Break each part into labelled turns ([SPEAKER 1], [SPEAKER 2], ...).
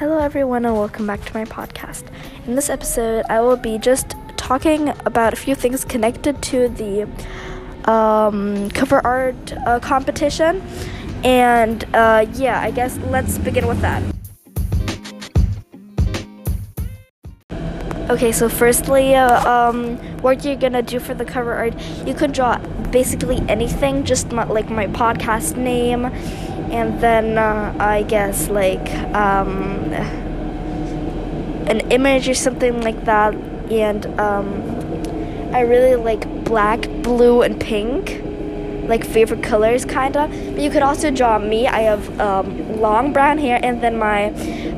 [SPEAKER 1] Hello, everyone, and welcome back to my podcast. In this episode, I will be just talking about a few things connected to the um, cover art uh, competition. And uh, yeah, I guess let's begin with that. Okay, so firstly, uh, um, what you're gonna do for the cover art, you could draw basically anything, just my, like my podcast name, and then uh, I guess like um, an image or something like that. And um, I really like black, blue, and pink, like favorite colors, kinda. But you could also draw me. I have um, long brown hair, and then my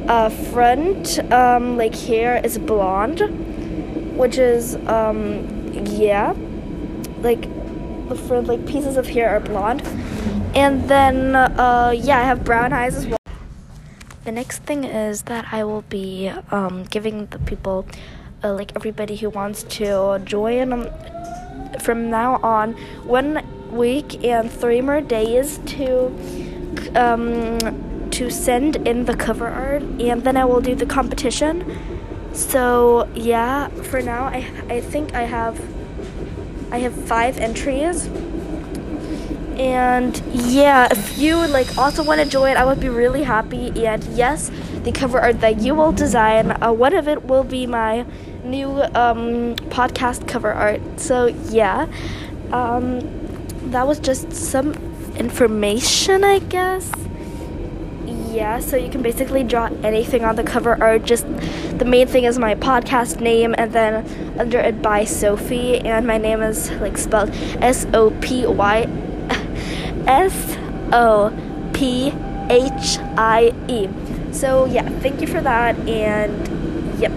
[SPEAKER 1] uh, front um, like hair is blonde, which is um, yeah, like the front like pieces of hair are blonde. And then, uh, yeah, I have brown eyes as well. The next thing is that I will be um, giving the people, uh, like everybody who wants to join, um, from now on, one week and three more days to um, to send in the cover art, and then I will do the competition. So yeah, for now, I I think I have I have five entries. And yeah if you like also want to join i would be really happy. And yes the cover art that you will design uh, one of it will be my new um, podcast cover art. So yeah um, that was just some information i guess yeah so you can basically draw anything on the cover art just the main thing is my podcast name and then under it by sophie and my name is like spelled s-o-p-y S O P H I E. So, yeah, thank you for that, and yep.